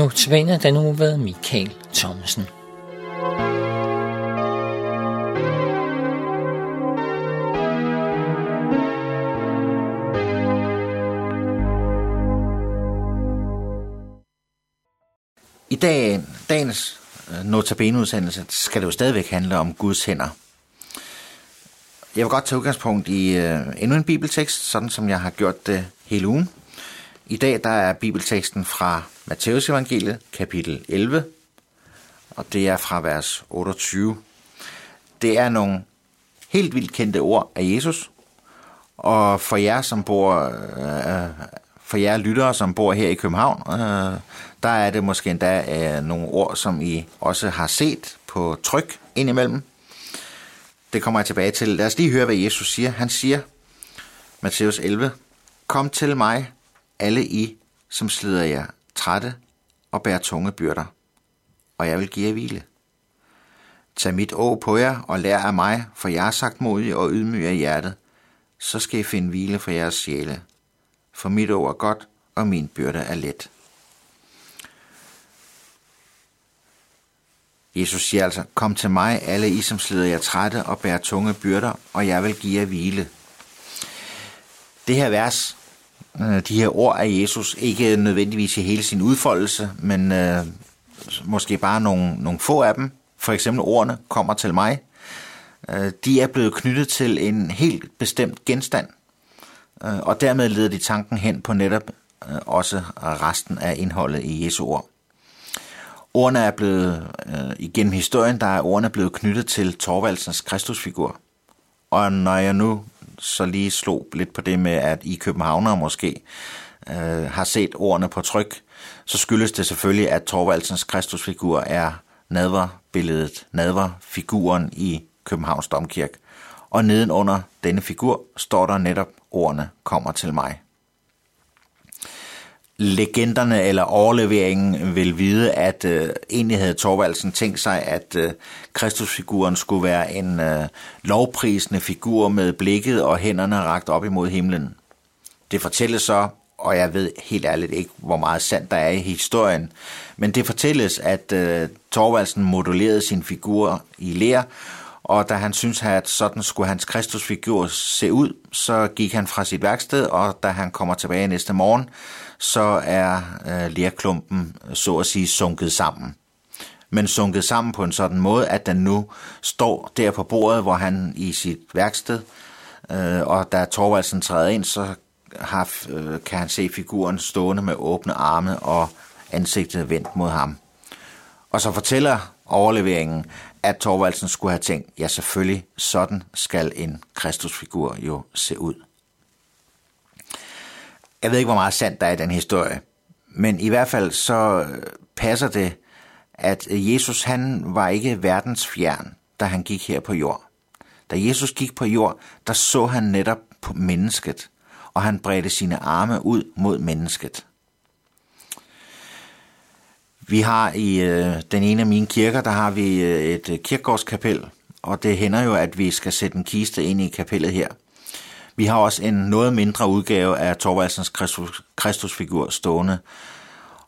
Notabene den nu ved Michael Thomsen. I dag, dagens notabeneudsendelse notabene-udsendelse skal det jo stadigvæk handle om Guds hænder. Jeg vil godt tage udgangspunkt i øh, endnu en bibeltekst, sådan som jeg har gjort det hele ugen. I dag der er bibelteksten fra Matteus evangeliet, kapitel 11, og det er fra vers 28. Det er nogle helt vildt kendte ord af Jesus, og for jer, som bor, øh, for jer lyttere, som bor her i København, øh, der er det måske endda øh, nogle ord, som I også har set på tryk indimellem. Det kommer jeg tilbage til. Lad os lige høre, hvad Jesus siger. Han siger, Matthæus 11, Kom til mig, alle I, som slider jer trætte og bærer tunge byrder, og jeg vil give jer hvile. Tag mit å på jer og lær af mig, for jeg er sagt modig og ydmyg af hjertet, så skal I finde hvile for jeres sjæle. For mit å er godt, og min byrde er let. Jesus siger altså, kom til mig, alle I, som slider jer trætte og bærer tunge byrder, og jeg vil give jer hvile. Det her vers Øh, de her ord af Jesus, ikke nødvendigvis i hele sin udfoldelse, men øh, måske bare nogle, nogle få af dem, for eksempel ordene, kommer til mig, øh, de er blevet knyttet til en helt bestemt genstand, øh, og dermed leder de tanken hen på netop øh, også resten af indholdet i Jesu ord. Ordene er blevet, øh, igennem historien, der er ordene blevet knyttet til Torvaldsens Kristusfigur. Og når jeg nu så lige slog lidt på det med, at I københavner måske øh, har set ordene på tryk, så skyldes det selvfølgelig, at Torvaldsens Kristusfigur er nadverbilledet, nadverfiguren i Københavns Domkirke. Og nedenunder denne figur står der netop ordene kommer til mig legenderne eller overleveringen vil vide, at øh, egentlig havde Torvaldsen tænkt sig, at øh, Kristusfiguren skulle være en øh, lovprisende figur med blikket og hænderne ragt op imod himlen. Det fortælles så, og jeg ved helt ærligt ikke, hvor meget sandt der er i historien, men det fortælles, at øh, Torvaldsen modulerede sin figur i lær, og da han syntes, at sådan skulle hans Kristusfigur se ud, så gik han fra sit værksted, og da han kommer tilbage næste morgen, så er øh, lærklumpen så at sige sunket sammen. Men sunket sammen på en sådan måde, at den nu står der på bordet, hvor han i sit værksted, øh, og da Torvaldsen træder ind, så har, øh, kan han se figuren stående med åbne arme og ansigtet vendt mod ham. Og så fortæller overleveringen, at Torvaldsen skulle have tænkt, ja selvfølgelig, sådan skal en Kristusfigur jo se ud. Jeg ved ikke, hvor meget sandt der er i den historie, men i hvert fald så øh, passer det, at Jesus han var ikke verdens fjern, da han gik her på jord. Da Jesus gik på jord, der så han netop på mennesket, og han bredte sine arme ud mod mennesket. Vi har i øh, den ene af mine kirker, der har vi øh, et øh, kirkegårdskapel, og det hænder jo, at vi skal sætte en kiste ind i kapellet her. Vi har også en noget mindre udgave af Thorvaldsens Kristus, Kristusfigur stående.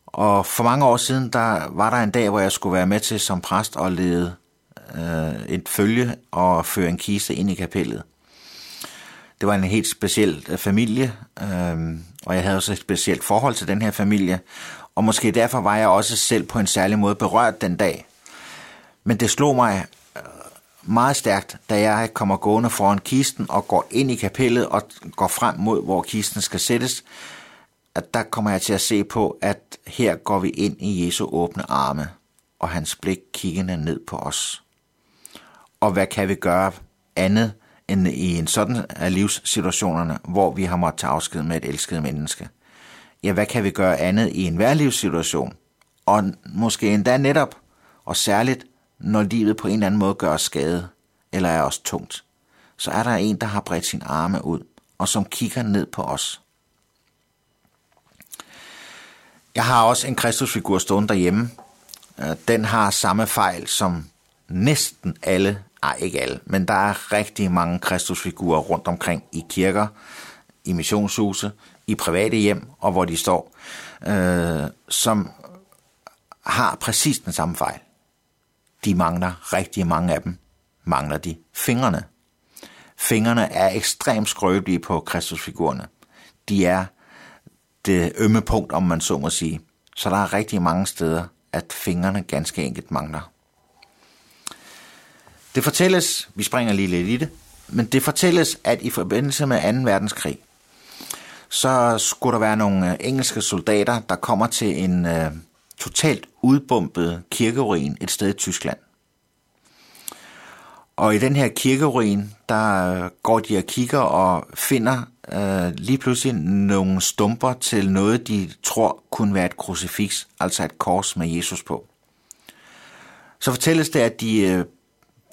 Og for mange år siden, der var der en dag, hvor jeg skulle være med til som præst og lede øh, et følge og føre en kiste ind i kapellet. Det var en helt speciel øh, familie, øh, og jeg havde også et specielt forhold til den her familie, og måske derfor var jeg også selv på en særlig måde berørt den dag. Men det slog mig øh, meget stærkt, da jeg kommer gående foran kisten og går ind i kapellet og går frem mod, hvor kisten skal sættes, at der kommer jeg til at se på, at her går vi ind i Jesu åbne arme, og hans blik kiggende ned på os. Og hvad kan vi gøre andet end i en sådan af livssituationerne, hvor vi har måttet tage afsked med et elsket menneske? Ja, hvad kan vi gøre andet i en livssituation? Og måske endda netop, og særligt, når livet på en eller anden måde gør os skade, eller er os tungt, så er der en, der har bredt sin arme ud, og som kigger ned på os. Jeg har også en kristusfigur stående derhjemme. Øh, den har samme fejl som næsten alle, ej ikke alle, men der er rigtig mange kristusfigurer rundt omkring i kirker, i missionshuse, i private hjem, og hvor de står, øh, som har præcis den samme fejl. De mangler rigtig mange af dem. Mangler de fingrene. Fingrene er ekstremt skrøbelige på Kristusfigurerne. De er det ømme punkt, om man så må sige. Så der er rigtig mange steder, at fingrene ganske enkelt mangler. Det fortælles, vi springer lige lidt i det, men det fortælles, at i forbindelse med 2. verdenskrig, så skulle der være nogle øh, engelske soldater, der kommer til en øh, totalt udbumpet kirkeruin et sted i Tyskland. Og i den her kirkeruin, der øh, går de og kigger og finder øh, lige pludselig nogle stumper til noget, de tror kunne være et krucifix, altså et kors med Jesus på. Så fortælles det, at de øh,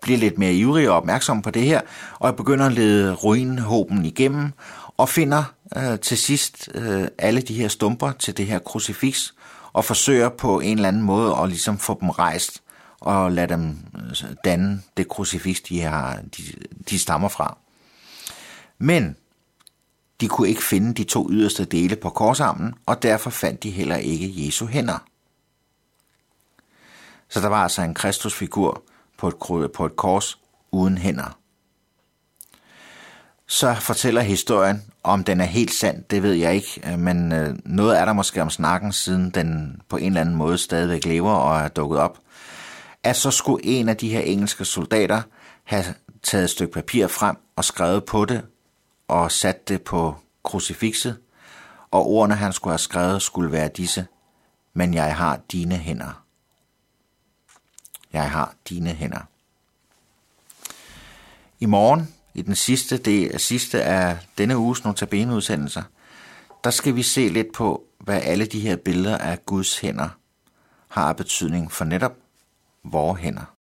bliver lidt mere ivrige og opmærksomme på det her, og begynder at lede ruinhåben igennem, og finder øh, til sidst øh, alle de her stumper til det her krucifix, og forsøger på en eller anden måde at ligesom få dem rejst, og lade dem øh, danne det krucifix, de, har, de, de stammer fra. Men de kunne ikke finde de to yderste dele på korsarmen, og derfor fandt de heller ikke Jesu hænder. Så der var altså en kristusfigur på et, på et kors uden hænder så fortæller historien, om den er helt sand, det ved jeg ikke, øh, men øh, noget er der måske om snakken, siden den på en eller anden måde stadigvæk lever og er dukket op, at så skulle en af de her engelske soldater have taget et stykke papir frem og skrevet på det og sat det på krucifixet, og ordene han skulle have skrevet skulle være disse, men jeg har dine hænder. Jeg har dine hænder. I morgen i den sidste, del, sidste af denne uges Notabene-udsendelser, der skal vi se lidt på, hvad alle de her billeder af Guds hænder har af betydning for netop vores hænder.